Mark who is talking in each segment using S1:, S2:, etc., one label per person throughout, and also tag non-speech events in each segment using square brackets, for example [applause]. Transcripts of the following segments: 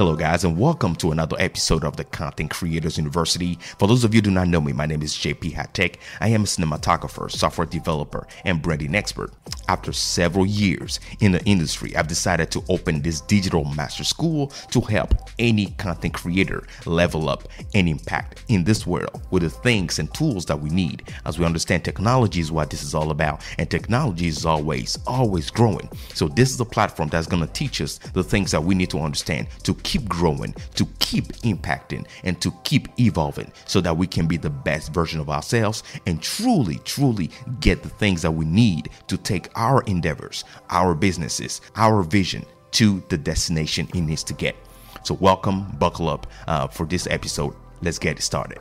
S1: Hello, guys, and welcome to another episode of the Content Creators University. For those of you who do not know me, my name is JP Hightek. I am a cinematographer, software developer, and branding expert. After several years in the industry, I've decided to open this digital master school to help any content creator level up and impact in this world with the things and tools that we need as we understand technology is what this is all about. And technology is always, always growing. So, this is a platform that's going to teach us the things that we need to understand to keep growing, to keep impacting, and to keep evolving so that we can be the best version of ourselves and truly, truly get the things that we need to take our endeavors, our businesses, our vision to the destination it needs to get. So, welcome, buckle up uh, for this episode. Let's get it started.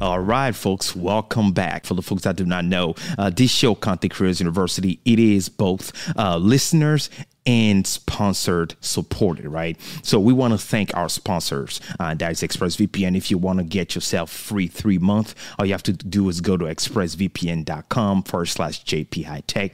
S1: All right, folks, welcome back. For the folks that do not know, uh, this show, Content Creators University, it is both uh, listeners and sponsored supported right? So we want to thank our sponsors uh, that is expressvpn. If you want to get yourself free three month all you have to do is go to expressvpn.com forward slash jp hightek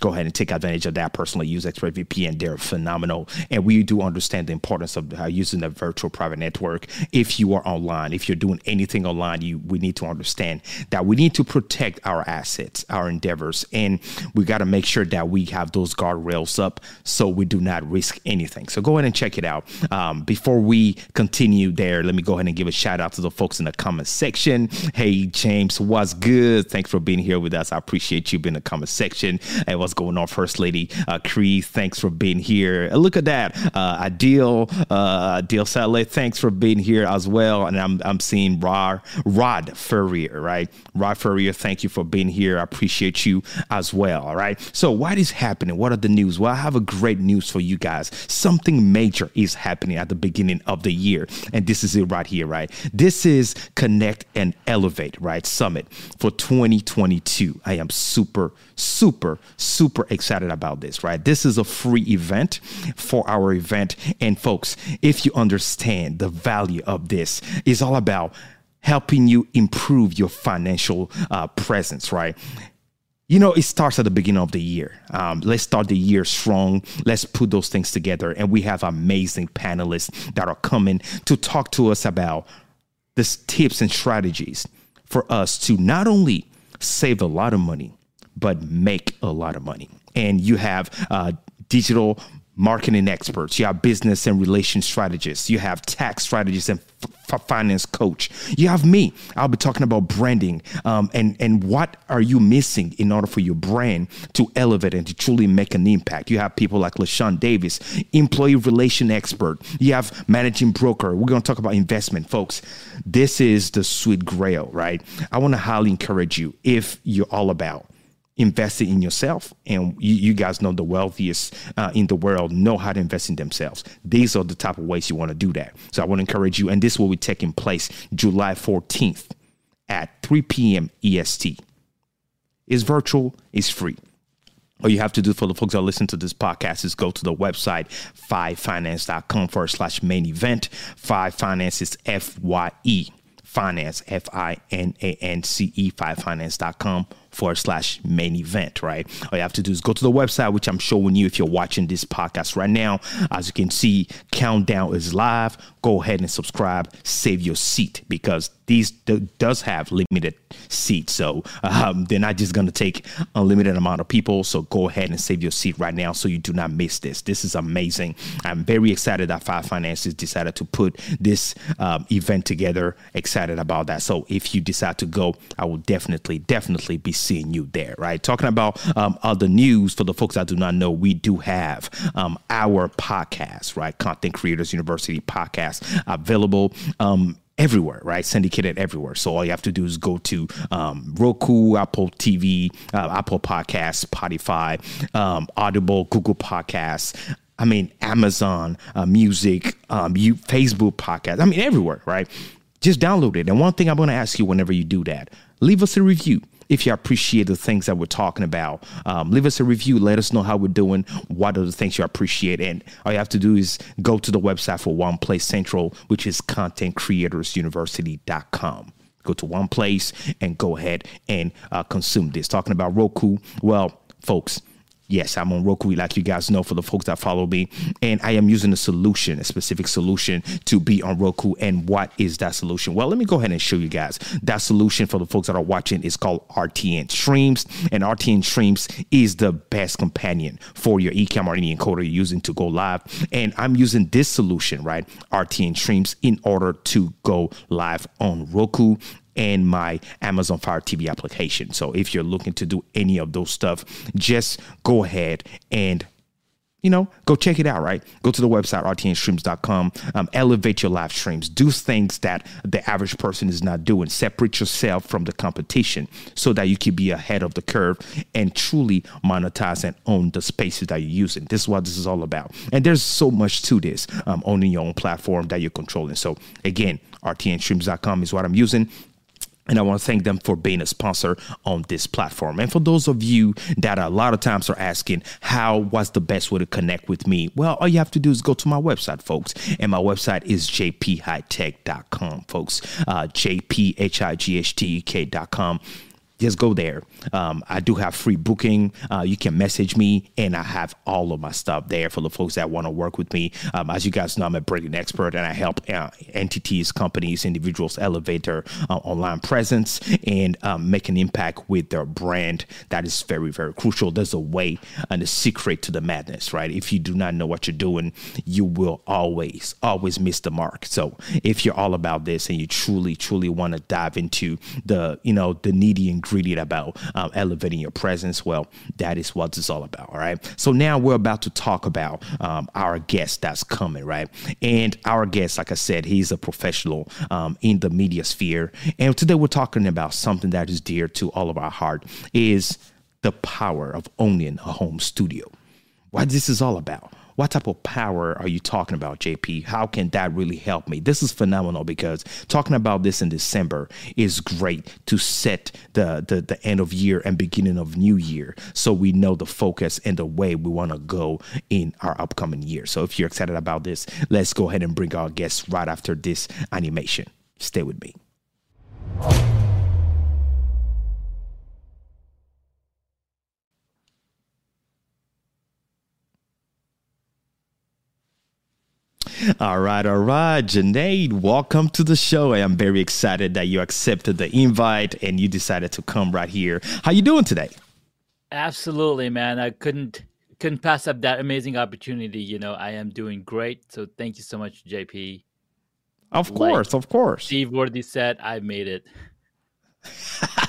S1: go ahead and take advantage of that. Personally, use ExpressVPN; they're phenomenal, and we do understand the importance of uh, using a virtual private network. If you are online, if you're doing anything online, you we need to understand that we need to protect our assets, our endeavors, and we got to make sure that we have those guardrails up so we do not risk anything. So go ahead and check it out. Um, before we continue there, let me go ahead and give a shout out to the folks in the comment section. Hey James, what's good? Thanks for being here with us. I appreciate you being in the comment section. What's going on, First Lady uh, Cree? Thanks for being here. Look at that, uh, Adil, uh, Adil Saleh. Thanks for being here as well. And I'm I'm seeing Rod Rod Furrier, right? Rod Furrier, thank you for being here. I appreciate you as well. All right. So what is happening? What are the news? Well, I have a great news for you guys. Something major is happening at the beginning of the year, and this is it right here, right? This is Connect and Elevate, right? Summit for 2022. I am super, super, super excited about this, right? This is a free event for our event. And folks, if you understand the value of this, is all about helping you improve your financial uh, presence, right? You know, it starts at the beginning of the year. Um, let's start the year strong. Let's put those things together. And we have amazing panelists that are coming to talk to us about the tips and strategies for us to not only save a lot of money, but make a lot of money. And you have uh, digital marketing experts, you have business and relation strategists, you have tax strategists and f- finance coach. You have me. I'll be talking about branding um, and and what are you missing in order for your brand to elevate and to truly make an impact. You have people like LaShawn Davis, employee relation expert. You have managing broker. We're going to talk about investment, folks. This is the sweet grail, right? I want to highly encourage you if you're all about investing in yourself. And you, you guys know the wealthiest uh, in the world know how to invest in themselves. These are the type of ways you want to do that. So I want to encourage you. And this will be taking place July 14th at 3 p.m. EST. It's virtual, it's free. All you have to do for the folks that listen to this podcast is go to the website, fyefinance.com forward slash main event. Fye Finance is F Y E, finance, F I N A N C E, fyefinance.com forward slash main event, right? All you have to do is go to the website, which I'm showing you if you're watching this podcast right now. As you can see, countdown is live. Go ahead and subscribe, save your seat because these do, does have limited seats. So um, they're not just going to take unlimited amount of people. So go ahead and save your seat right now so you do not miss this. This is amazing. I'm very excited that Fye Finances decided to put this um, event together. Excited about that. So if you decide to go, I will definitely, definitely be seeing you there, right? Talking about um, other news for the folks that do not know, we do have um, our podcast, right? Content Creators University podcast available. Um, everywhere, right? Syndicated everywhere. So all you have to do is go to um, Roku, Apple TV, uh, Apple Podcasts, Spotify, um, Audible, Google Podcasts. I mean, Amazon uh, Music, um, you Facebook Podcast. I mean, everywhere, right? Just download it. And one thing I'm going to ask you whenever you do that, leave us a review if you appreciate the things that we're talking about, um, leave us a review. Let us know how we're doing. What are the things you appreciate? And all you have to do is go to the website for One Place Central, which is contentcreatorsuniversity.com go to one place and go ahead and uh, consume this. Talking about Roku, well, folks, Yes, I'm on Roku, like you guys know, for the folks that follow me. And I am using a solution, a specific solution to be on Roku. And what is that solution? Well, let me go ahead and show you guys. That solution for the folks that are watching is called RTN Streams. And RTN Streams is the best companion for your Ecamm or any encoder you're using to go live. And I'm using this solution, right? RTN Streams in order to go live on Roku and my Amazon Fire TV application. So if you're looking to do any of those stuff, just go ahead and you know, go check it out, right? Go to the website, rtnstreams.com. Um, elevate your live streams. Do things that the average person is not doing. Separate yourself from the competition so that you can be ahead of the curve and truly monetize and own the spaces that you're using. This is what this is all about. And there's so much to this, um, owning your own platform that you're controlling. So, again, rtnstreams.com is what I'm using. And I want to thank them for being a sponsor on this platform. And for those of you that a lot of times are asking, how what's the best way to connect with me? Well, all you have to do is go to my website, folks. And my website is jphightek.com, folks. Uh, jphightek.com just go there. Um, I do have free booking. Uh, you can message me, and I have all of my stuff there for the folks that want to work with me. Um, as you guys know, I'm a branding expert, and I help uh, entities, companies, individuals elevate their uh, online presence and um, make an impact with their brand. That is very, very crucial. There's a way and a secret to the madness, right? If you do not know what you're doing, you will always, always miss the mark. So if you're all about this and you truly, truly want to dive into the, you know, the needy and ingredient about um, elevating your presence, well, that is what it's all about. All right. So now we're about to talk about um, our guest that's coming, right? And our guest, like I said, he's a professional um, in the media sphere. And today we're talking about something that is dear to all of our heart is the power of owning a home studio. What this is all about what type of power are you talking about, JP? How can that really help me? This is phenomenal because talking about this in December is great to set the, the, the end of year and beginning of new year so we know the focus and the way we want to go in our upcoming year. So if you're excited about this, let's go ahead and bring our guests right after this animation. Stay with me. All right, all right, Junaid, welcome to the show. I am very excited that you accepted the invite and you decided to come right here. How you doing today?
S2: Absolutely, man. I couldn't couldn't pass up that amazing opportunity. You know, I am doing great. So thank you so much, JP.
S1: Of course, like of course.
S2: Steve Worthy said, I made it. [laughs]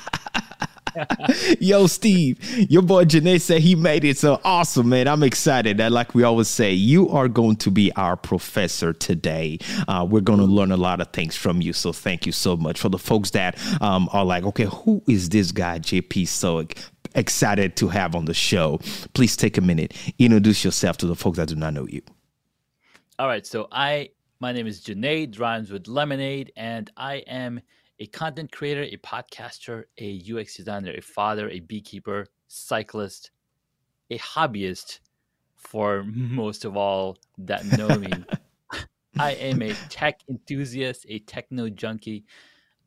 S1: Yo, Steve, your boy Junaid said he made it. So awesome, man. I'm excited. That, like we always say, you are going to be our professor today. Uh, we're going to learn a lot of things from you. So thank you so much. For the folks that um, are like, okay, who is this guy, JP So excited to have on the show. Please take a minute, introduce yourself to the folks that do not know you.
S2: All right. So I, my name is Junaid, rhymes with lemonade, and I am a content creator, a podcaster, a UX designer, a father, a beekeeper, cyclist, a hobbyist for [laughs] most of all that know me. [laughs] I am a tech enthusiast, a techno junkie.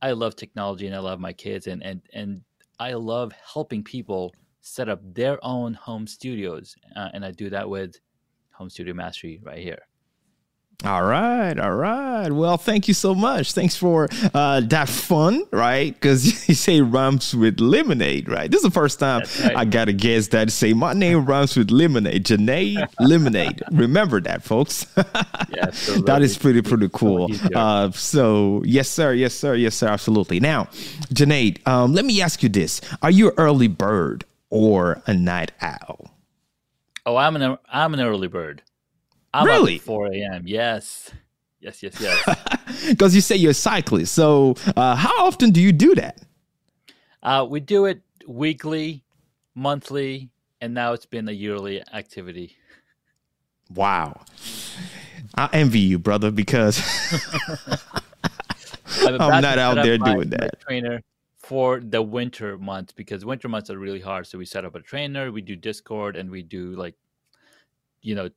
S2: I love technology and I love my kids and and and I love helping people set up their own home studios uh, and I do that with Home Studio Mastery right here.
S1: All right, all right. Well, thank you so much. Thanks for uh, that fun, right? Because [laughs] you say rhymes with lemonade, right? This is the first time right. I got a guest that say my name [laughs] rhymes with lemonade. Junaid Lemonade. [laughs] Remember that, folks. yeah, that is pretty pretty cool. Uh, so yes, sir, yes, sir, yes, sir, absolutely. Now, Junaid, um, let me ask you this: Are you an early bird or a night owl?
S2: Oh, I'm an I'm an early bird. I'm really? 4 a.m. Yes. Yes, yes,
S1: yes. [laughs] Because you say you're a cyclist. So, uh, how often do you do that?
S2: Uh, we do it weekly, monthly, and now it's been a yearly activity.
S1: Wow. I envy you, brother, because I'm, [laughs] I'm not out there doing that.
S2: trainer for the winter months because winter months are really hard. So we set up a trainer, we do Discord, and we do like, you know,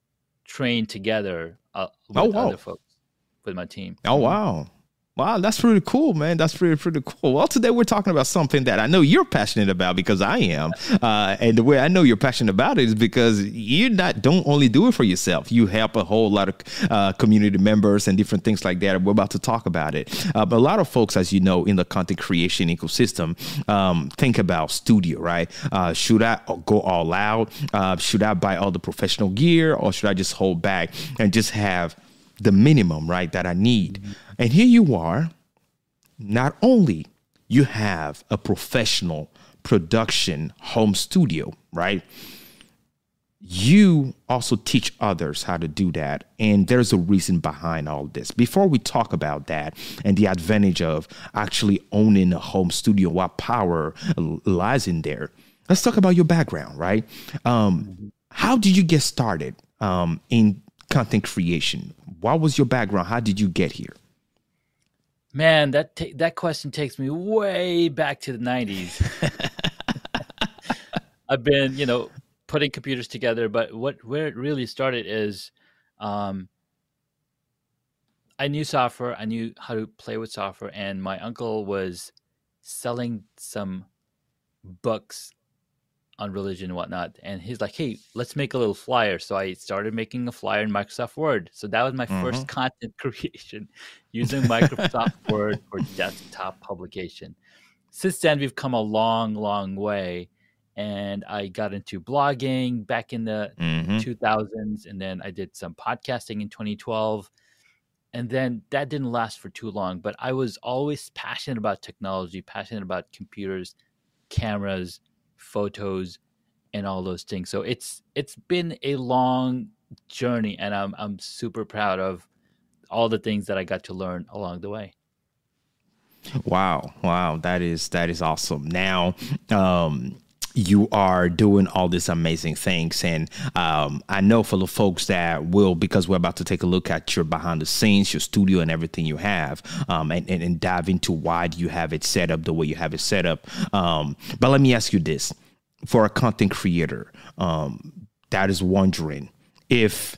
S2: train together uh, with
S1: Oh, wow.
S2: other folks with my team.
S1: Oh wow. Wow, that's pretty cool, man. That's pretty pretty cool. Well, today we're talking about something that I know you're passionate about because I am, uh, and the way I know you're passionate about it is because you not don't only do it for yourself. You help a whole lot of uh, community members and different things like that. We're about to talk about it. Uh, but a lot of folks, as you know, in the content creation ecosystem, um, think about studio, right? Uh, should I go all out? Uh, should I buy all the professional gear, or should I just hold back and just have the minimum, right, that I need. And here you are. Not only you have a professional production home studio, right? You also teach others how to do that. And there's a reason behind all this. Before we talk about that and the advantage of actually owning a home studio, what power lies in there, let's talk about your background, right? Um, how did you get started um, in content creation? What was your background? How did you get here?
S2: Man, that ta- that question takes me way back to the '90s. [laughs] I've been, you know, putting computers together, but what where it really started is, um, I knew software. I knew how to play with software, and my uncle was selling some books on religion and whatnot. And he's like, "Hey, let's make a little flyer." So I started making a flyer in Microsoft Word. So that was my first content [laughs] creation using Microsoft [laughs] Word for desktop publication. Since then, we've come a long, long way. And I got into blogging back in the
S1: Mhm.
S2: 2000s, and then I did some podcasting in 2012. And then that didn't last for too long, but I was always passionate about technology, passionate about computers, cameras, photos, and all those things. So it's it's been a long journey, and I'm I'm super proud of all the things that I got to learn along the way.
S1: Wow, wow, that is that is awesome. Now, um, you are doing all these amazing things, and um, I know for the folks that will, because we're about to take a look at your behind the scenes, your studio, and everything you have, um, and, and and dive into why do you have it set up the way you have it set up. Um, but let me ask you this: for a content creator um, that is wondering if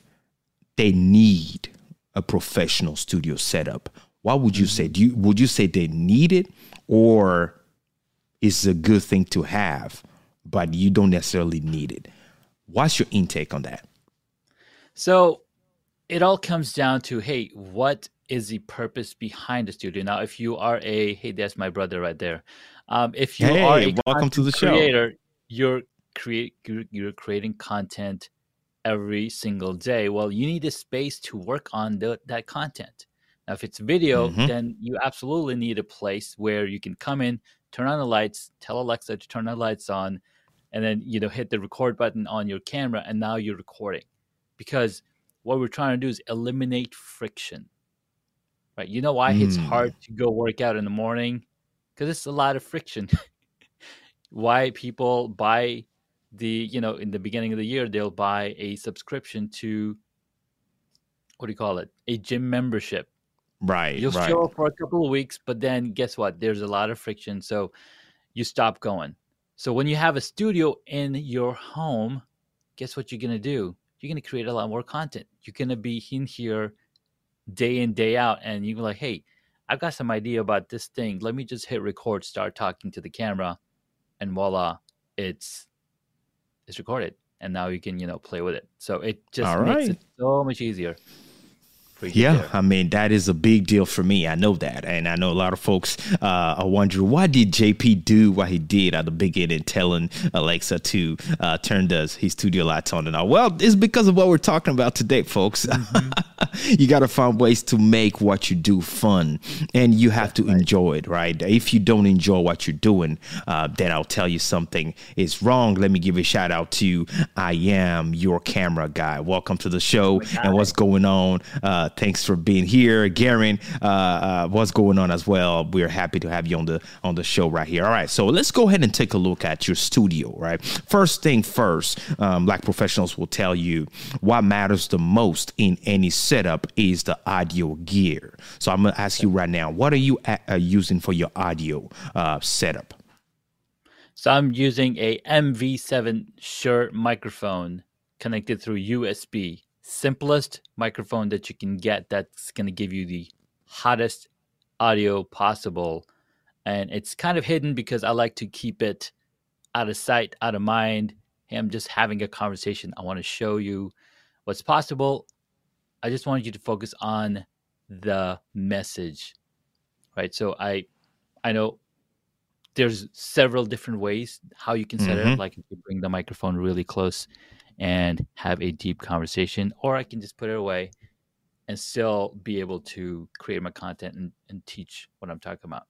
S1: they need a professional studio setup, what would you say? Do you would you say they need it, or it's a good thing to have, but you don't necessarily need it? What's your intake on that?
S2: So it all comes down to hey, what is the purpose behind the studio? Now, if you are a hey, that's my brother right there. Um, if you
S1: Hey,
S2: are a
S1: welcome to the
S2: content
S1: show.
S2: creator, you're create you're, creating content every single day. Well, you need a space to work on the, that content. Now, if it's video,
S1: Mhm.
S2: then you absolutely need a place where you can come in, turn on the lights, tell Alexa to turn the lights on, and then you know hit the record button on your camera, and now you're recording. Because what we're trying to do is eliminate friction. Right? You know why it's
S1: Mm.
S2: hard to go work out in the morning? Because it's a lot of friction. [laughs] why people buy the you know in the beginning of the year they'll buy a subscription to what do you call it a gym membership
S1: Right,
S2: you'll
S1: right.
S2: show up for a couple of weeks but then guess what there's a lot of friction so you stop going so when you have a studio in your home guess what you're going to do? You're going to create a lot more content. You're going to be in here day in day out and you're like hey i've got some idea about this thing. Let me just hit record start talking to the camera and voila it's it's recorded and now you can you know play with it. So it just
S1: All
S2: makes
S1: right.
S2: it so much easier. for you to
S1: Yeah. I mean that is a big deal for me. I know that, and I know a lot of folks uh, are wondering why did JP do what he did at the beginning, telling Alexa to uh, turn the his studio lights on and all. Well, it's because of what we're talking about today, folks. [laughs] [laughs] you got to find ways to make what you do fun, and you have to enjoy it, right? If you don't enjoy what you're doing, uh, then I'll tell you something is wrong. Let me give a shout out to I am your camera guy. Welcome to the show, and what's going on? Uh, thanks for being here, Garen. Uh, uh, what's going on as well? We're happy to have you on the on the show right here. All right, so let's go ahead and take a look at your studio. Right, first thing first, um, like professionals will tell you, what matters the most in any setup is the audio gear. So I'm gonna ask you right now, what are you uh, using for your audio uh, setup?
S2: So I'm using a MV7 Shure microphone connected through USB. Simplest microphone that you can get that's going to give you the hottest audio possible. And it's kind of hidden because I like to keep it out of sight, out of mind. Hey, I'm just having a conversation. I want to show you what's possible. I just wanted you to focus on the message. Right? So I I know there's several different ways how you can set
S1: Mhm.
S2: it up. Like you bring the microphone really close and have a deep conversation, or I can just put it away and still be able to create my content and, and teach what I'm talking about.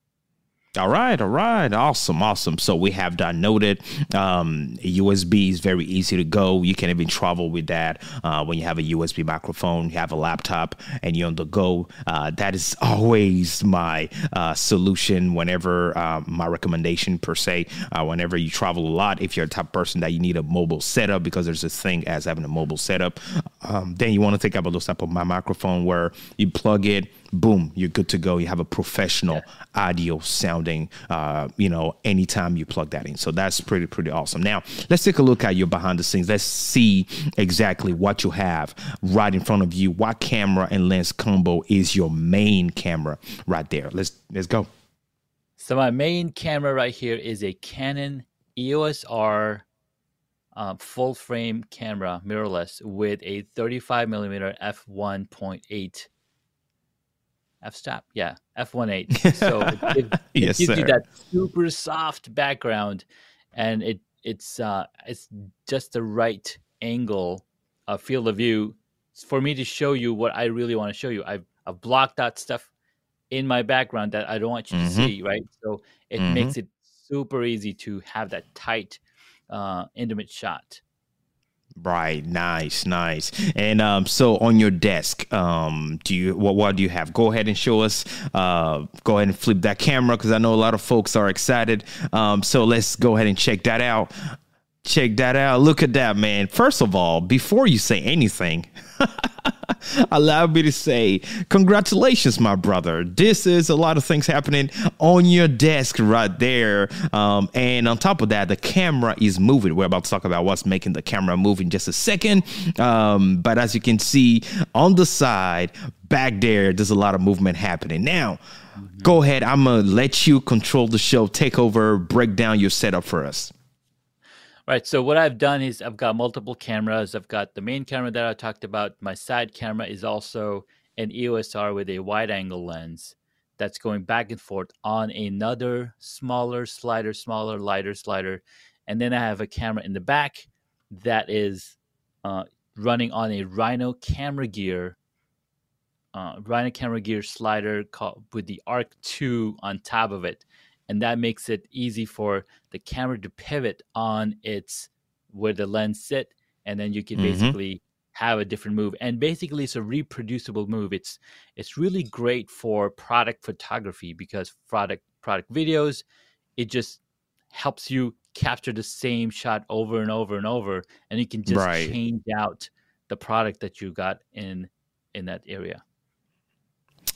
S1: All right, all right, awesome, awesome. So we have that noted. Um, USB is very easy to go. You can even travel with that uh, when you have a USB microphone, you have a laptop, and you're on the go. Uh, that is [laughs] always my uh, solution. Whenever uh, my recommendation per se, uh, whenever you travel a lot, if you're a type person that you need a mobile setup, because there's this thing as having a mobile setup, um, then you want to think about those type of my microphone where you plug it, boom, you're good to go. You have a professional audio sounding, uh, you know, anytime you plug that in. So that's pretty, pretty awesome. Now, let's take a look at your behind the scenes. Let's see exactly what you have right in front of you. What camera and lens combo is your main camera right there? Let's let's go.
S2: So my main camera right here is a Canon EOS R uh, full frame camera, mirrorless, with a 35 millimeter f1.8 f stop. Yeah, f1.8. [laughs] So it, it
S1: Yes,
S2: gives
S1: sir.
S2: you that super soft background, and it it's uh it's just the right angle, uh, field of view for me to show you what I really want to show you. I've I've blocked out stuff in my background that I don't want you
S1: Mhm.
S2: to see, right? So it
S1: Mhm.
S2: makes it super easy to have that tight, uh, intimate shot.
S1: Right, nice, nice. And um, so on your desk, um, do you what what do you have? Go ahead and show us. Uh, go ahead and flip that camera because I know a lot of folks are excited. Um, so let's go ahead and check that out. Check that out. Look at that, man. First of all, before you say anything, [laughs] allow me to say congratulations, my brother. This is a lot of things happening on your desk right there. Um, and on top of that, the camera is moving. We're about to talk about what's making the camera move in just a second. Um, but as you can see on the side, back there, there's a lot of movement happening. Now, go ahead. I'm going to let you control the show, take over, break down your setup for us.
S2: Right. So what I've done is I've got multiple cameras. I've got the main camera that I talked about. My side camera is also an EOS R with a wide angle lens that's going back and forth on another smaller slider, smaller, lighter slider. And then I have a camera in the back that is uh, running on a Rhino camera gear, uh, Rhino camera gear slider called, with the Arc 2 on top of it and that makes it easy for the camera to pivot on its where the lens sit and then you can
S1: Mhm.
S2: basically have a different move and basically it's a reproducible move it's it's really great for product photography because product product videos it just helps you capture the same shot over and over and over and you can just
S1: Right.
S2: change out the product that you got in in that area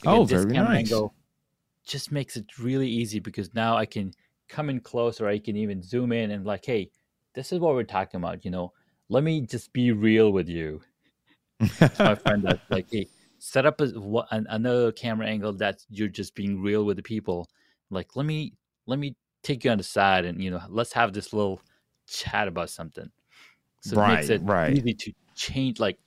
S1: Oh, very nice.
S2: angle just makes it really easy because now I can come in close or I can even zoom in and like, hey, this is what we're talking about. You know, let me just be real with you. My friend that's [laughs] like, hey, set up a, an, another camera angle that you're just being real with the people. Like, let me let me take you on the side and you know, let's have this little chat about something. So it makes it
S1: right.
S2: easy to change. Like,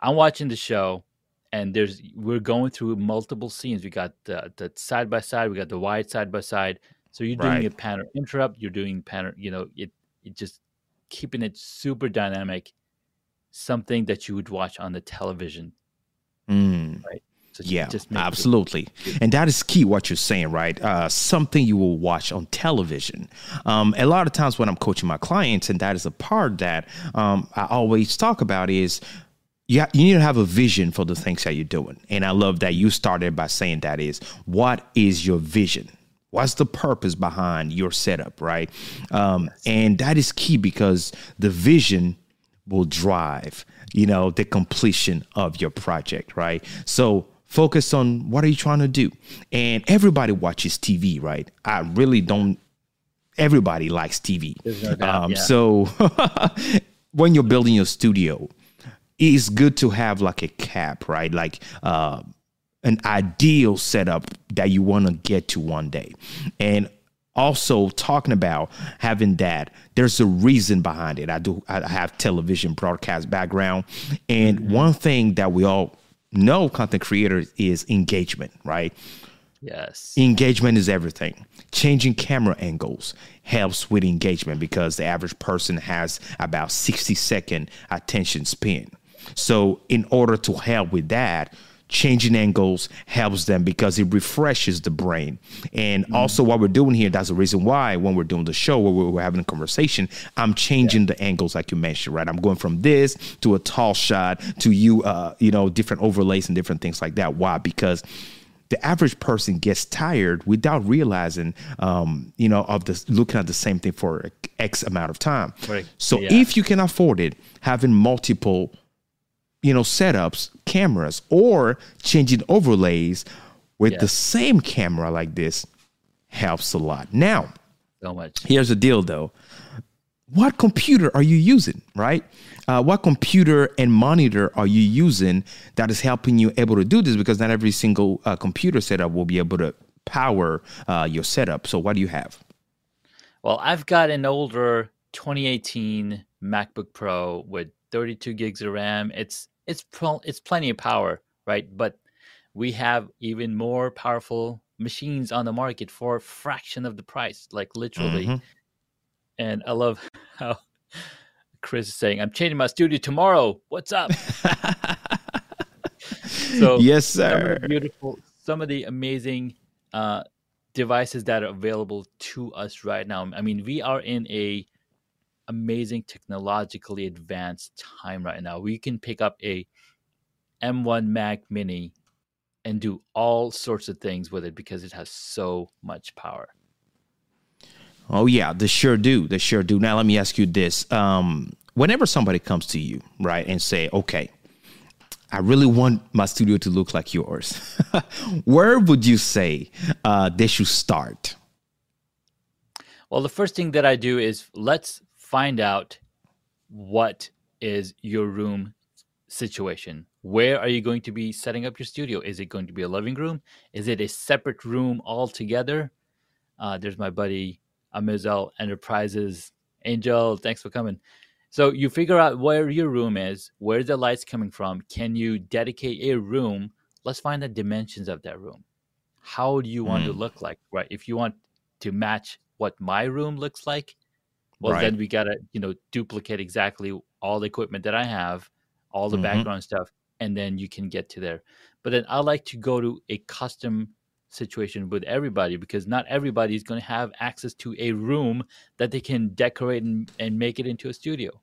S2: I'm watching the show and there's we're going through multiple scenes. We got the the side by side, we got the wide side by side. So you're doing
S1: Right.
S2: a panel interrupt, you're doing panel, you know, it it just keeping it super dynamic, something that you would watch on the television.
S1: Mm.
S2: So
S1: Yeah,
S2: just makes it-
S1: absolutely. And that is key what you're saying, right? Uh, something you will watch on television. Um, a lot of times when I'm coaching my clients, and that is a part that um, I always talk about is you, you need to have a vision for the things that you're doing. And I love that you started by saying that is what is your vision? What's the purpose behind your setup, right? Um, And that is key because the vision will drive, you know, the completion of your project, right? So focus on what are you trying to do? And everybody watches TV, right? I really don't everybody likes TV.
S2: No doubt,
S1: um,
S2: yeah.
S1: So [laughs] when you're building your studio, it's good to have like a cap, right? Like uh, an ideal setup that you want to get to one day. And also talking about having that there's a reason behind it i do i have television broadcast background and one thing that we all know content creators is engagement right
S2: Yes.
S1: engagement is everything. Changing camera angles helps with engagement because the average person has about 60 second attention span. So, in order to help with that, changing angles helps them because it refreshes the brain. And also, what we're doing here, that's the reason why when we're doing the show, where we're having a conversation, I'm changing the angles, like you mentioned, right? I'm going from this to a tall shot to you, uh, you know, different overlays and different things like that. Why? Because the average person gets tired without realizing, um, you know, of this looking at the same thing for X amount of time.
S2: Right.
S1: So
S2: Yeah.
S1: if you can afford it, having multiple, you know, setups, cameras, or changing overlays with
S2: Yeah.
S1: the same camera like this helps a lot. Now,
S2: So much.
S1: Here's the deal though. What computer are you using, right? Uh, what computer and monitor are you using that is helping you able to do this? Because not every single uh, computer setup will be able to power uh, your setup. So what do you have?
S2: Well, I've got an older 2018 MacBook Pro with 32 gigs of RAM. It's it's pro- it's plenty of power, right? But we have even more powerful machines on the market for a fraction of the price, like literally.
S1: Mhm.
S2: And I love [laughs] how Chris is saying, "I'm changing my studio tomorrow. What's up?" so [laughs]
S1: yes, sir.
S2: beautiful, some of the amazing uh, devices that are available to us right now. I mean, we are in a amazing technologically advanced time right now. We can pick up a M1 Mac Mini and do all sorts of things with it because it has so much power.
S1: Oh yeah, they sure do. They sure do. Now let me ask you this: um, Whenever somebody comes to you, right, and say, "Okay, I really want my studio to look like yours," [laughs] where would you say uh, they should start?
S2: Well, the first thing that I do is let's find out what is your room situation. Where are you going to be setting up your studio? Is it going to be a living room? Is it a separate room altogether? Uh, there's my buddy Amizel Enterprises. Angel, thanks for coming. So you figure out where your room is, where the light's coming from. Can you dedicate a room? Let's find the dimensions of that room. How do you want to look like? Right. If you want to match what my room looks like, well
S1: Right.
S2: then we gotta, you know, duplicate exactly all the equipment that I have, all the
S1: Mhm.
S2: background stuff, and then you can get to there. But then I like to go to a custom situation with everybody because not everybody is going to have access to a room that they can decorate and, and make it into a studio.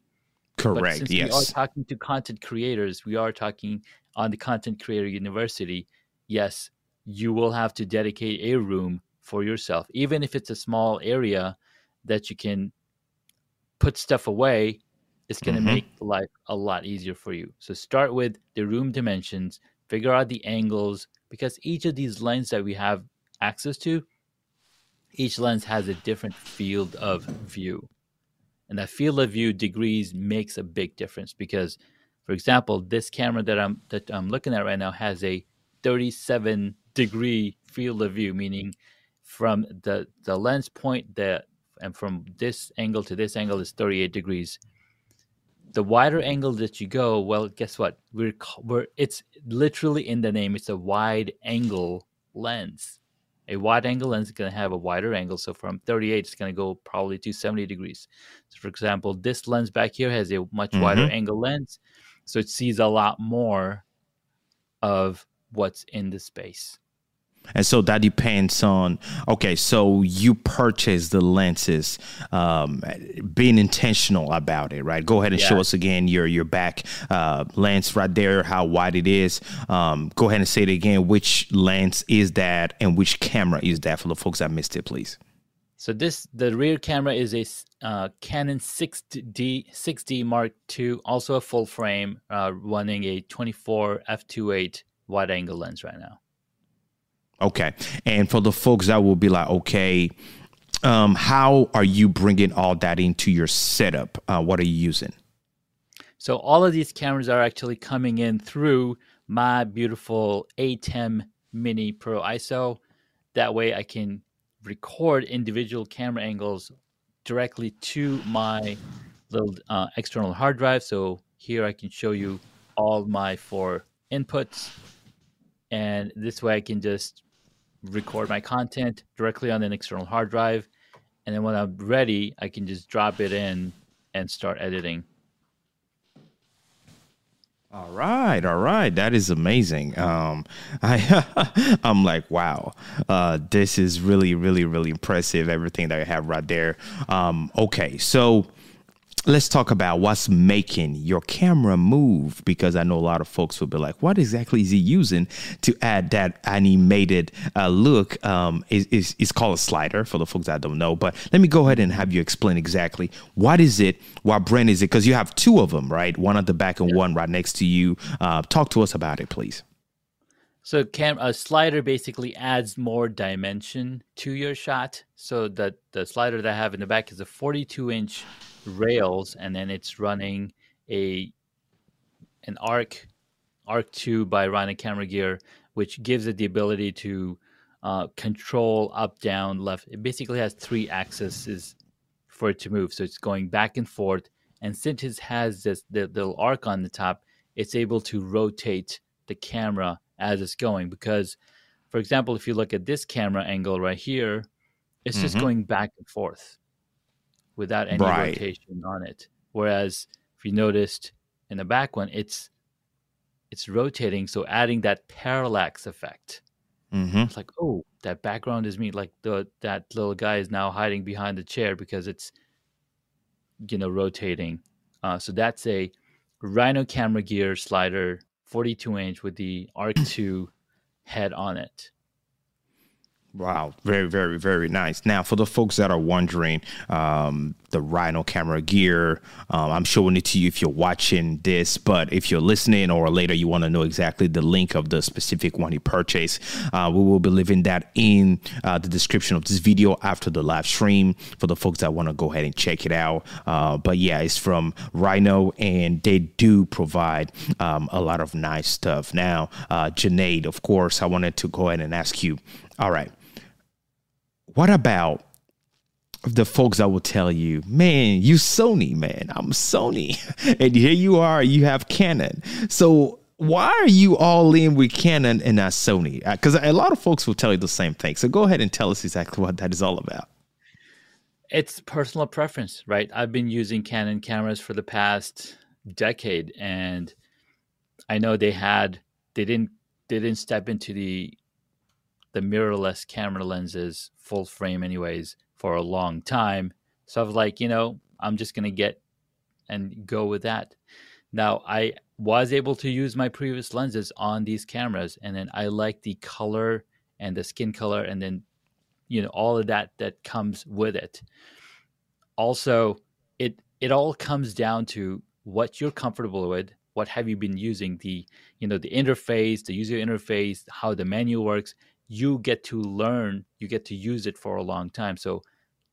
S2: But
S1: Correct.
S2: since we are talking to content creators, we are talking on the Content Creator University. Yes, you will have to dedicate a room for yourself, even if it's a small area that you can put stuff away. It's going to
S1: Mhm.
S2: make life a lot easier for you. So start with the room dimensions, figure out the angles, because each of these lenses that we have access to, each lens has a different field of view and that field of view degrees makes a big difference because for example this camera that i'm that i'm looking at right now has a 37 degree field of view meaning from the the lens point that and from this angle to this angle is 38 degrees. The wider angle that you go well guess what? We're we're it's literally in the name. It's a wide angle lens. A wide angle lens is going to have a wider angle. So from 38 it's going to go probably to 70 degrees. So for example this lens back here has a much wider
S1: Mhm.
S2: angle lens. So it sees a lot more of what's in the space
S1: And so that depends on okay, so you purchase the lenses, um, being intentional about it, right? Go ahead and show us again your your back uh, lens right there, how wide it is. Um, go ahead and say it again. Which lens is that, and which camera is that for the folks that missed it, please?
S2: So this the rear camera is a uh, Canon 6D 6D Mark II, also a full frame, uh, running a 24 f2.8 wide angle lens right now.
S1: Okay, and for the folks that will be like, okay, um, how are you bringing all that into your setup? Uh, what are you using?
S2: So all of these cameras are actually coming in through my beautiful ATEM Mini Pro ISO. That way, I can record individual camera angles directly to my little uh, external hard drive. So here I can show you all my four inputs. And this way I can just record my content directly on an external hard drive. And then when I'm ready, I can just drop it in and start editing.
S1: All right, all right, that is amazing. Um, [laughs] I I'm like, wow, uh, this is really, really, really impressive. Everything that I have right there. Um, okay, so let's talk about what's making your camera move because I know a lot of folks will be like, what exactly is he using to add that animated uh, look? Um, is, is, is called a slider for the folks that don't know. But let me go ahead and have you explain exactly what is it, what brand is it? Because you have two of them, right? One at the back and yeah. one right next to you. Uh, talk to us about it, please.
S2: So cam a slider basically adds more dimension to your shot. So that the slider that I have in the back is a 42 inch rails, and then it's running a an arc arc 2 by Rhino camera gear which gives it the ability to uh, control up down left. It basically has three axes for it to move. So it's going back and forth and since it has this the little arc on the top it's able to rotate the camera as it's going. Because for example if you look at this camera angle right here it's mm-hmm. just going back and forth without any right. rotation on it whereas if you noticed in the back one it's it's rotating so adding that parallax effect mm-hmm. it's like oh that background is me like the that little guy is now hiding behind the chair because it's you know rotating uh, so that's a rhino camera gear slider 42 inch with the Arc 2 head on it.
S1: Wow, very, very, very nice. Now, for the folks that are wondering, um, the Rhino camera gear, um, I'm showing it to you if you're watching this, but if you're listening or later you want to know exactly the link of the specific one you purchased, uh, we will be leaving that in uh, the description of this video after the live stream for the folks that want to go ahead and check it out. Uh, but yeah, it's from Rhino, and they do provide um, a lot of nice stuff. Now, uh, Junaid, of course, I wanted to go ahead and ask you. All right, what about the folks that will tell you, man, you Sony, man, I'm Sony. [laughs] and here you are, you have Canon. So why are you all in with Canon and not Sony? Because uh, a lot of folks will tell you the same thing. So go ahead and tell us exactly what that is all about.
S2: It's personal preference, right? I've been using Canon cameras for the past decade, and I know they had they didn't they didn't step into the the mirrorless camera lenses full frame anyways for a long time. So I was like, you know, I'm just gonna get and go with that. Now I was able to use my previous lenses on these cameras, and then I like the color and the skin color, and then you know all of that that comes with it. Also, it it all comes down to what you're comfortable with. What have you been using? The you know the interface, the user interface, how the menu works, you get to learn, you get to use it for a long time. So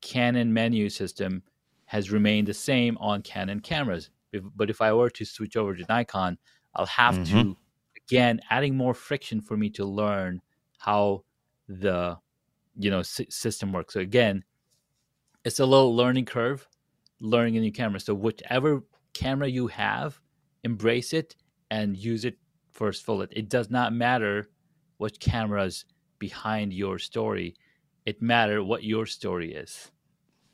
S2: Canon menu system has remained the same on Canon cameras. If, but if I were to switch over to Nikon, I'll have mm-hmm. to again adding more friction for me to learn how the you know s- system works. So again, it's a little learning curve, learning a new camera. So whichever camera you have, embrace it and use it for its full. It does not matter what cameras behind your story. It matters what your story is.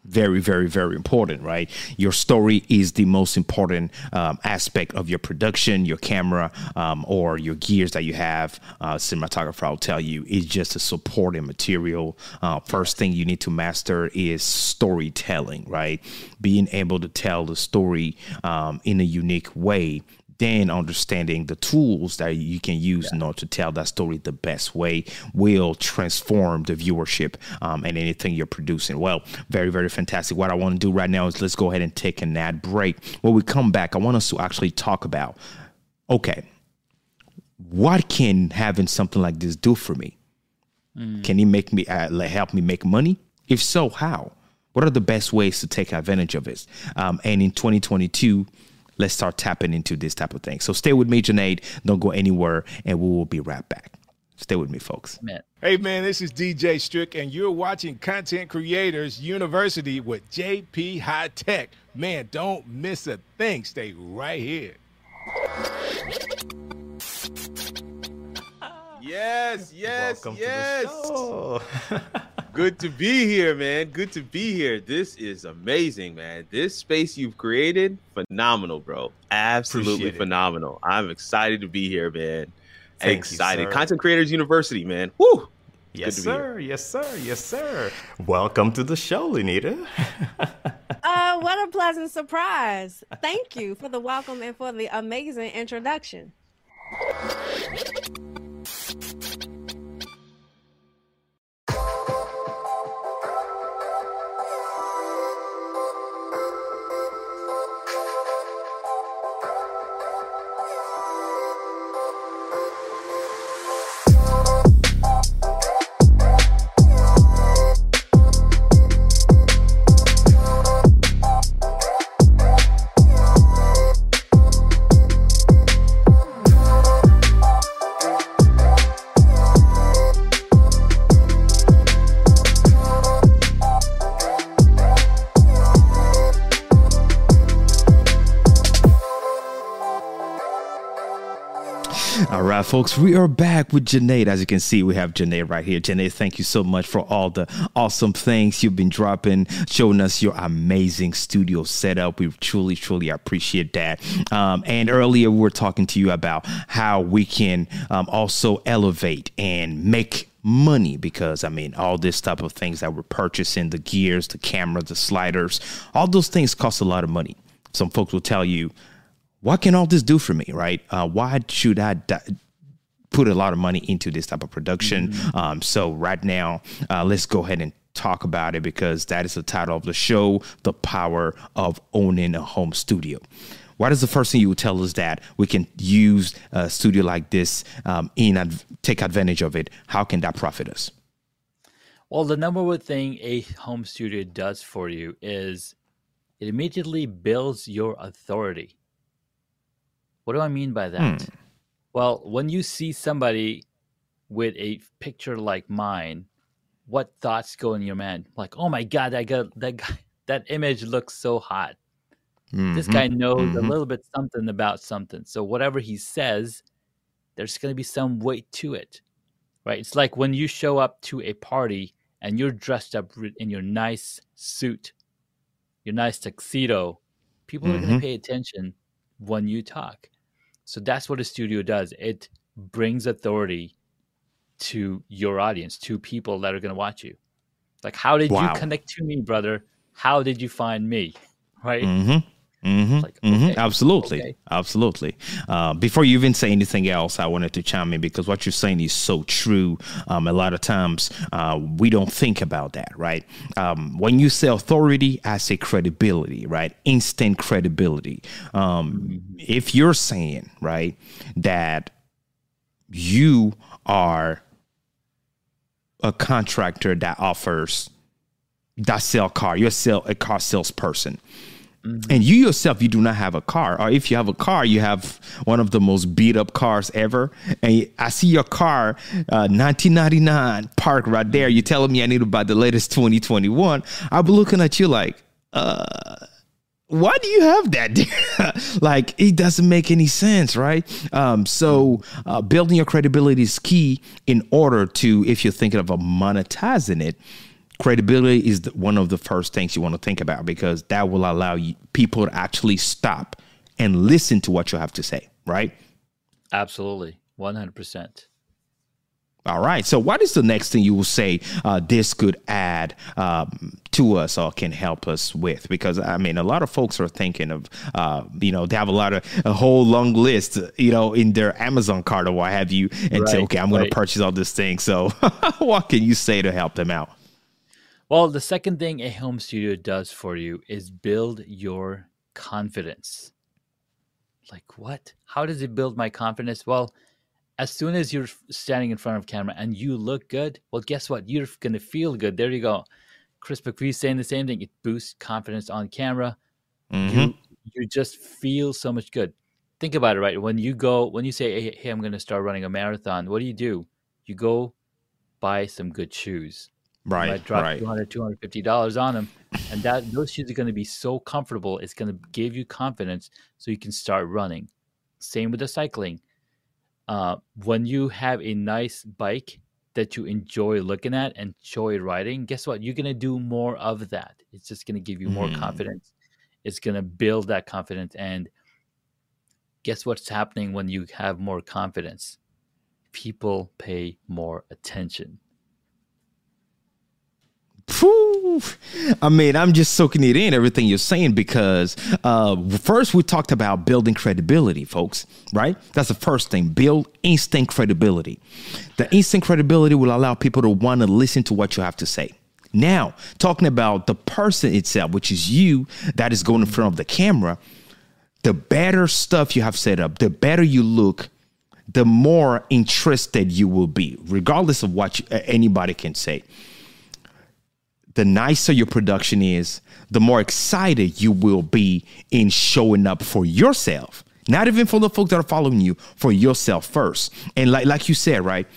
S1: Very very very important right? Your story is the most important um, aspect of your production your camera um, or your gears that you have. Uh, cinematographer i'll tell you is just a supporting material. Uh, first thing you need to master is storytelling right? Being able to tell the story um, in a unique way then understanding the tools that you can use yeah. in order to tell that story the best way will transform the viewership um, and anything you're producing. Well, very, very fantastic. What I want to do right now is let's go ahead and take an ad break. When we come back, I want us to actually talk about okay, what can having something like this do for me? Mm. Can it make me uh, help me make money? If so, how? What are the best ways to take advantage of it? Um, and in 2022, let's start tapping into this type of thing. So stay with me, Junaid. Don't go anywhere, and we will be right back. Stay with me, folks.
S3: Man. Hey, man, this is DJ Strick, and you're watching Content Creators University with JP Hightek. Man, don't miss a thing. Stay right here.
S4: Yes, yes, Welcome yes. Good to be here, man. Good to be here. This is amazing, man. This space you've created, phenomenal, bro. Absolutely phenomenal. I'm excited to be here, man. Thank excited. You, Content Creators University, man. Woo!
S5: Yes, sir. Yes, sir. Yes, sir. Welcome to the show, Lenita. [laughs]
S6: uh, what a pleasant surprise. Thank you for the welcome and for the amazing introduction.
S1: Folks. We are back with Junaid. As you can see, we have Junaid right here. Junaid, thank you so much for all the awesome things you've been dropping, showing us your amazing studio setup. We truly, truly appreciate that. Um, and earlier, we were talking to you about how we can um, also elevate and make money because I mean, all this type of things that we're purchasing the gears, the camera, the sliders all those things cost a lot of money. Some folks will tell you, what can all this do for me, right? Uh, why should I di- put a lot of money into this type of production. Mm-hmm. Um, so right now, uh, let's go ahead and talk about it because that is the title of the show, The Power of Owning a Home Studio. What is the first thing you would tell us that we can use a studio like this um, in ad- take advantage of it? How can that profit us?
S2: Well, the number one thing a home studio does for you is it immediately builds your authority. What do I mean by that? Hmm. Well, when you see somebody with a picture like mine, what thoughts go in your mind? Like, oh my god, that guy, that guy, [laughs] that image looks so hot. Mm-hmm. This guy knows mm-hmm. a little bit something about something. So whatever he says, there's going to be some weight to it, right? It's like when you show up to a party and you're dressed up in your nice suit, your nice tuxedo. People mm-hmm. are going to pay attention when you talk. So that's what a studio does. It brings authority to your audience, to people that are going to watch you. Like, how did wow. you connect to me, brother? How did you find me? Right?
S1: Mm-hmm. Mm-hmm. Like, mm-hmm. Absolutely. Okay. Absolutely. Uh, before you even say anything else, I wanted to chime in because what you're saying is so true. Um, a lot of times uh, we don't think about that, right? Um, when you say authority, I say credibility, right? Instant credibility. Um, mm-hmm. If you're saying, right, that you are a contractor that offers that sell car, you're sell a car salesperson Mm-hmm. And you yourself, you do not have a car. Or if you have a car, you have one of the most beat up cars ever. And I see your car, uh, 1999, parked right there. You're telling me I need to buy the latest 2021. I'll be looking at you like, uh, why do you have that? [laughs] like it doesn't make any sense, right? Um, so uh, building your credibility is key in order to, if you're thinking of monetizing it, credibility is one of the first things you want to think about because that will allow you, people to actually stop and listen to what you have to say, right?
S2: Absolutely. 100%.
S1: All right. So, what is the next thing you will say uh, this could add um, to us or can help us with? Because I mean, a lot of folks are thinking of, uh, you know, they have a lot of a whole long list, you know, in their Amazon cart or what have you, and right, say, okay, I'm right. going to purchase all this thing. So, [laughs] what can you say to help them out?
S2: Well, the second thing a home studio does for you is build your confidence. Like, what? How does it build my confidence? Well, as soon as you're standing in front of camera and you look good, well, guess what? You're gonna feel good. There you go. Chris McPhee saying the same thing. It boosts confidence on camera. Mm-hmm. You you just feel so much good. Think about it, right? When you go, when you say, "Hey, hey I'm going to start running a marathon," what do you do? You go buy some good shoes.
S1: Right. Might drop right.
S2: 200 250 dollars on them, and that those shoes are going to be so comfortable. It's going to give you confidence, so you can start running. Same with the cycling uh, when you have a nice bike that you enjoy looking at and enjoy riding, guess what? You're gonna do more of that. It's just gonna give you more mm. confidence. It's gonna build that confidence. And guess what's happening when you have more confidence? People pay more attention.
S1: I mean, I'm just soaking it in, everything you're saying, because uh, first we talked about building credibility, folks, right? That's the first thing. Build instant credibility. The instant credibility will allow people to want to listen to what you have to say. Now, talking about the person itself, which is you that is going in front of the camera, the better stuff you have set up, the better you look, the more interested you will be, regardless of what you, anybody can say the nicer your production is, the more excited you will be in showing up for yourself. Not even for the folks that are following you, for yourself first. And like like you said, right?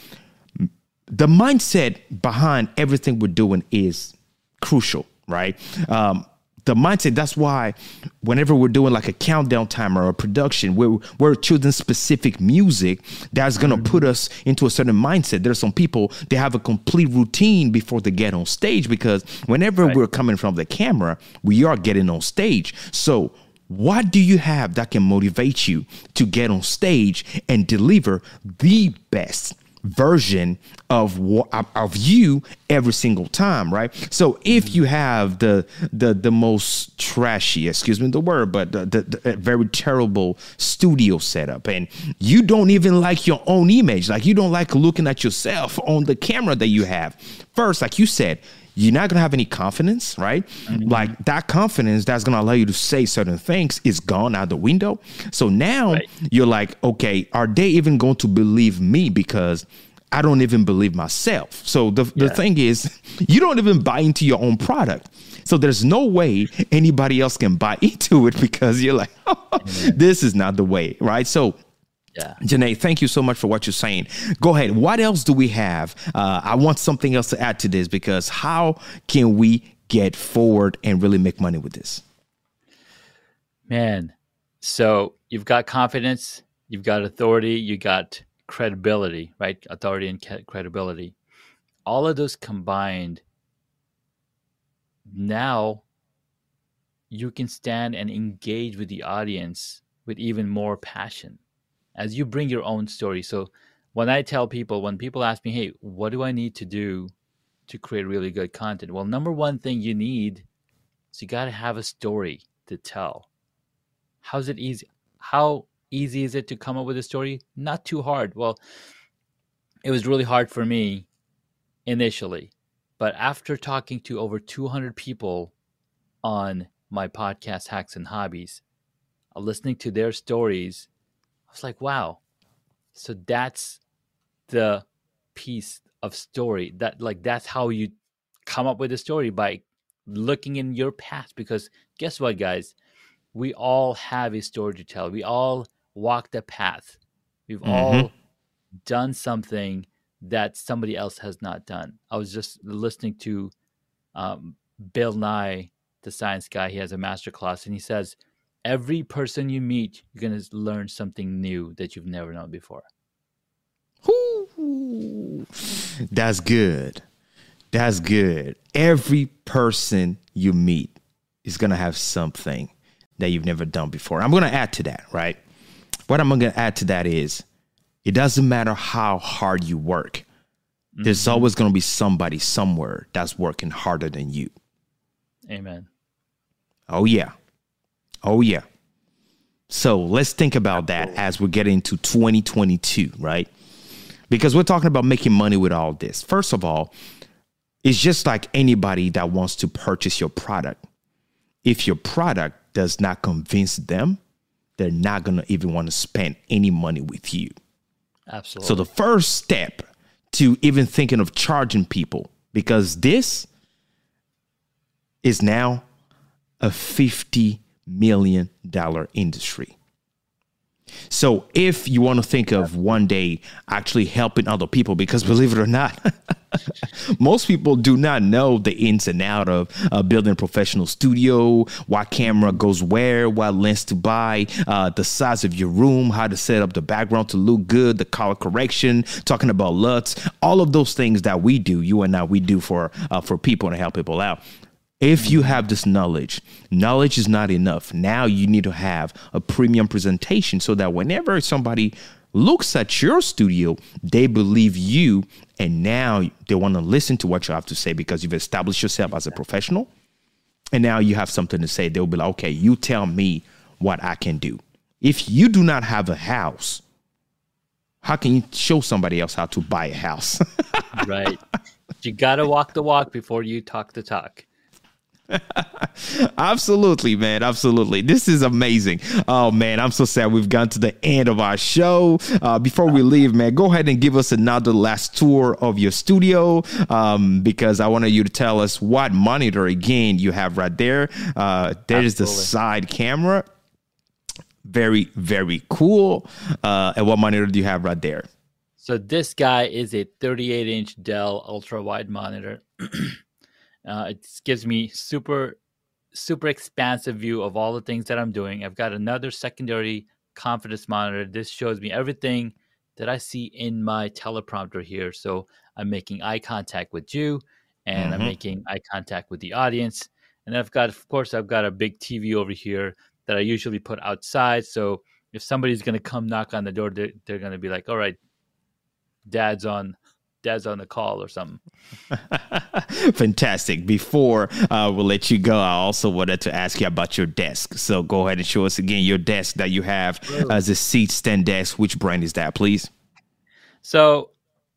S1: The mindset behind everything we're doing is crucial, right? Um, the mindset. That's why whenever we're doing like a countdown timer or a production, we're we're choosing specific music that's gonna mm-hmm. put us into a certain mindset. There's some people they have a complete routine before they get on stage because whenever right. we're coming from the camera, we are getting on stage. So what do you have that can motivate you to get on stage and deliver the best version of of you every single time, right? So if you have the the the most trashy, excuse me the word, but the, the, the, very terrible studio setup, and you don't even like your own image, like you don't like looking at yourself on the camera that you have. First, like you said, you're not gonna have any confidence, right? Mm-hmm. Like that confidence that's gonna allow you to say certain things is gone out the window. So now right. you're like, okay, are they even going to believe me? Because I don't even believe myself. So the, yeah. the thing is, you don't even buy into your own product. So there's no way anybody else can buy [laughs] into it because you're like, [laughs] oh, this is not the way, right? So yeah. Junaid, thank you so much for what you're saying. Go ahead. What else do we have? Uh, I want something else to add to this because how can we get forward and really make money with this?
S2: Man, so you've got confidence, you've got authority, you got credibility, right? Authority and credibility. All of those combined, now you can stand and engage with the audience with even more passion as you bring your own story. So when I tell people, when people ask me, hey, what do I need to do to create really good content? Well, number one thing you need is you got to have a story to tell. How's it easy? How easy is it to come up with a story? Not too hard. Well, it was really hard for me initially. But after talking to over 200 people on my podcast, Hacks and Hobbies, uh, listening to their stories, was like, wow. So that's the piece of story that like that's how you come up with a story by looking in your past. Because guess what guys? We all have a story to tell. We all walked a path. We've mm-hmm. all done something that somebody else has not done. I was just listening to um, bill nye the science guy. He has a master class and he says every person you meet, you're going to learn something new that you've never known before.
S1: Ooh, that's good. That's good. Every person you meet is going to have something that you've never done before. I'm going to add to that, right? What I'm going to add to that is it doesn't matter how hard you work. mm-hmm. there's always going to be somebody somewhere that's working harder than you.
S2: Amen.
S1: Oh, yeah. Oh, yeah. So let's think about that as we get into 2022, right? Because we're talking about making money with all this. First of all, it's just like anybody that wants to purchase your product. If your product does not convince them, they're not going to even want to spend any money with you.
S2: Absolutely.
S1: So the first step to even thinking of charging people, because this is now a $50 million dollar industry. So if you want to think of one day actually helping other people, because believe it or not, [laughs] most people do not know the ins and out of uh, building a professional studio, what camera goes where, what lens to buy, uh, the size of your room, how to set up the background to look good, the color correction, talking about LUTs, all of those things that we do, you and I, we do for uh, for people to help people out. If you have this knowledge, knowledge is not enough. Now you need to have a premium presentation so that whenever somebody looks at your studio, they believe you and now they want to listen to what you have to say because you've established yourself as a professional. And now you have something to say. They'll be like, okay, you tell me what I can do. If you do not have a house, how can you show somebody else how to buy a house? [laughs]
S2: right. You got to walk the walk before you talk the talk. [laughs]
S1: absolutely, man. Absolutely. This is amazing. Oh, man. I'm so sad we've gone to the end of our show. Uh, before we leave, man, go ahead and give us another last tour of your studio um, because I wanted you to tell us what monitor again you have right there. Uh, there's the side camera. Very, very cool. Uh, and what monitor do you have right there?
S2: So, this guy is a 38 inch Dell ultra wide monitor. [clears throat] Uh, it gives me super, super expansive view of all the things that I'm doing. I've got another secondary confidence monitor. This shows me everything that I see in my teleprompter here. So I'm making eye contact with you and mm-hmm. I'm making eye contact with the audience. And I've got, of course, I've got a big TV over here that I usually put outside. So if somebody's going to come knock on the door, they're, they're going to be like, all right, dad's on dad's on the call or something. [laughs]
S1: Fantastic. Before uh, we'll let you go, I also wanted to ask you about your desk. So go ahead and show us again your desk that you have as a seat stand desk. Which brand is that, please?
S2: So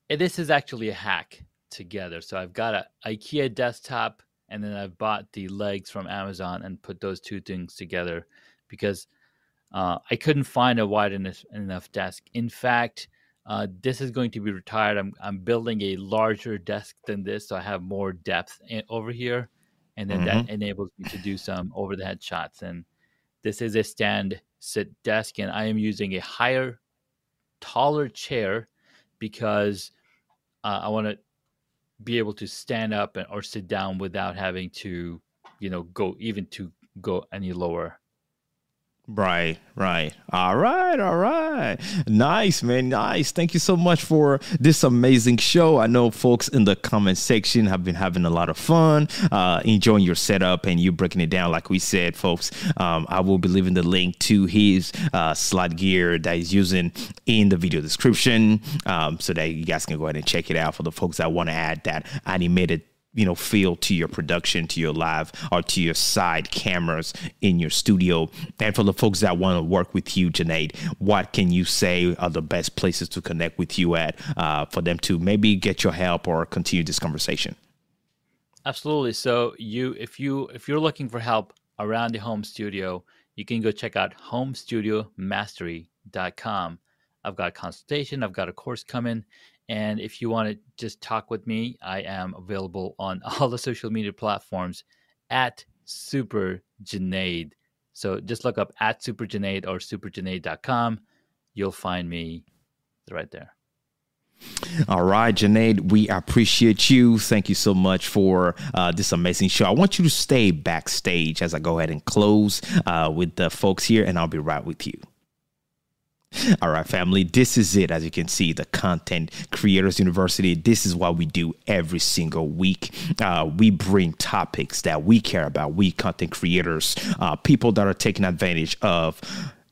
S2: eh, this is actually a hack together. So I've got a IKEA desktop and then I've bought the legs from Amazon and put those two things together because uh, I couldn't find a wide enough, enough desk. In fact, uh, this is going to be retired. I'm, I'm building a larger desk than this, so I have more depth in, over here, and then mm-hmm. that enables me to do some over the head shots. And this is a stand sit desk, and I am using a higher, taller chair because uh, I want to be able to stand up and, or sit down without having to, you know, go even to go any lower.
S1: Right, right. All right, all right. Nice, man. Nice. Thank you so much for this amazing show. I know folks in the comment section have been having a lot of fun, uh, enjoying your setup and you breaking it down. Like we said, folks, um, I will be leaving the link to his uh, slide gear that he's using in the video description um, so that you guys can go ahead and check it out for the folks that want to add that animated you know feel to your production to your live or to your side cameras in your studio. And for the folks that want to work with you Junaid what can you say are the best places to connect with you at uh, for them to maybe get your help or continue this conversation?
S2: Absolutely. So you if you if you're looking for help around the home studio you can go check out homestudiomastery.com i've got a consultation i've got a course coming and if you want to just talk with me, I am available on [laughs] all the social media platforms at Super Junaid. So just look up at Super Junaid or superjunaid.com. You'll find me right there.
S1: All right, Junaid, we appreciate you. Thank you so much for uh, this amazing show. I want you to stay backstage as I go ahead and close uh, with the folks here, and I'll be right with you. All right, family, this is it. As you can see, the Content Creators University. This is what we do every single week. Uh, we bring topics that we care about, we content creators, uh, people that are taking advantage of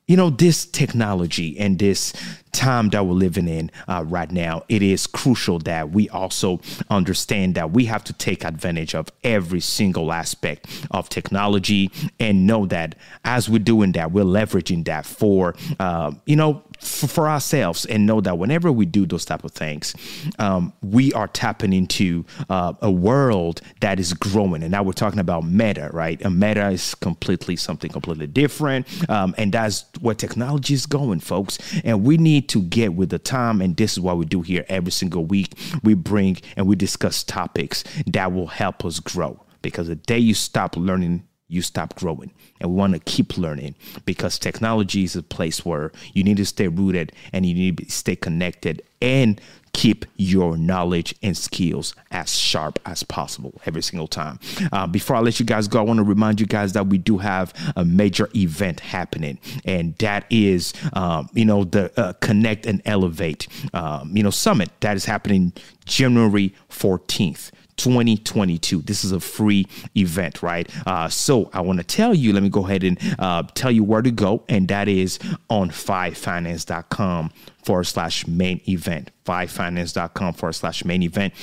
S1: you know this technology and this time that we're living in uh, right now, it is crucial that we also understand that we have to take advantage of every single aspect of technology and know that as we're doing that, we're leveraging that for, uh, you know, for, ourselves and know that whenever we do those type of things, um, we are tapping into uh, a world that is growing. And now we're talking about meta, right? A meta is completely something completely different, um, and that's where technology is going, folks. And we need to get with the time. And this is what we do here every single week. We bring and we discuss topics that will help us grow. Because the day you stop learning you stop growing. And we want to keep learning because technology is a place where you need to stay rooted and you need to stay connected and keep your knowledge and skills as sharp as possible every single time. Uh, before I let you guys go, I want to remind you guys that we do have a major event happening, and that is, um, you know, the uh, Connect and Elevate, um, you know, summit that is happening January 14th. 2022. This is a free event, right? Uh, so I want to tell you, let me go ahead and uh, tell you where to go, and that is on fyefinance.com forward slash main event. Fyefinance.com forward slash main event.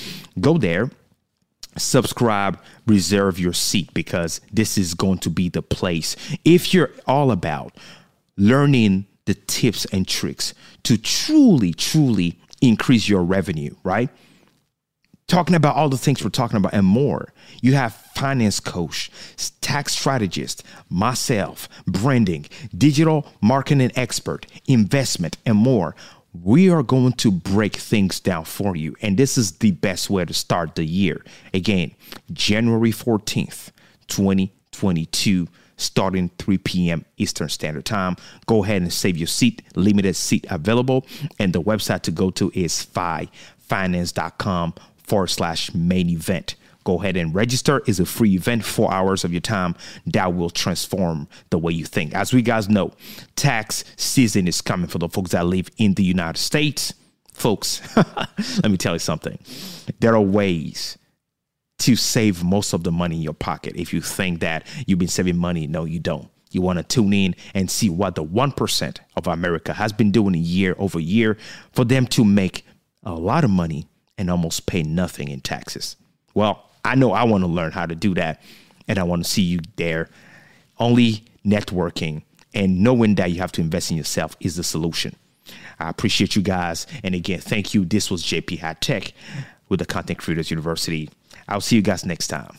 S1: Go there subscribe, reserve your seat because this is going to be the place. If you're all about learning the tips and tricks to truly, truly increase your revenue, right? Talking about all the things we're talking about and more. You have finance coach, tax strategist, myself, branding, digital marketing expert, investment, and more. We are going to break things down for you. And this is the best way to start the year. Again, January 14th, 2022 starting 3 p.m. Eastern Standard Time. Go ahead and save your seat, limited seat available. And the website to go to is fyefinance.com forward slash main event. Go ahead and register. is a free event, four hours of your time that will transform the way you think. As we guys know, tax season is coming for the folks that live in the United States. Folks, [laughs] let me tell you something. There are ways to save most of the money in your pocket. If you think that you've been saving money, no, you don't. You want to tune in and see what the 1% of America has been doing year over year for them to make a lot of money and almost pay nothing in taxes. Well, I know I want to learn how to do that, and I want to see you there. Only networking and knowing that you have to invest in yourself is the solution. I appreciate you guys. And again, thank you. This was JP Hightek with the Content Creators University. I'll see you guys next time.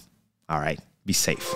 S1: All right. Be safe.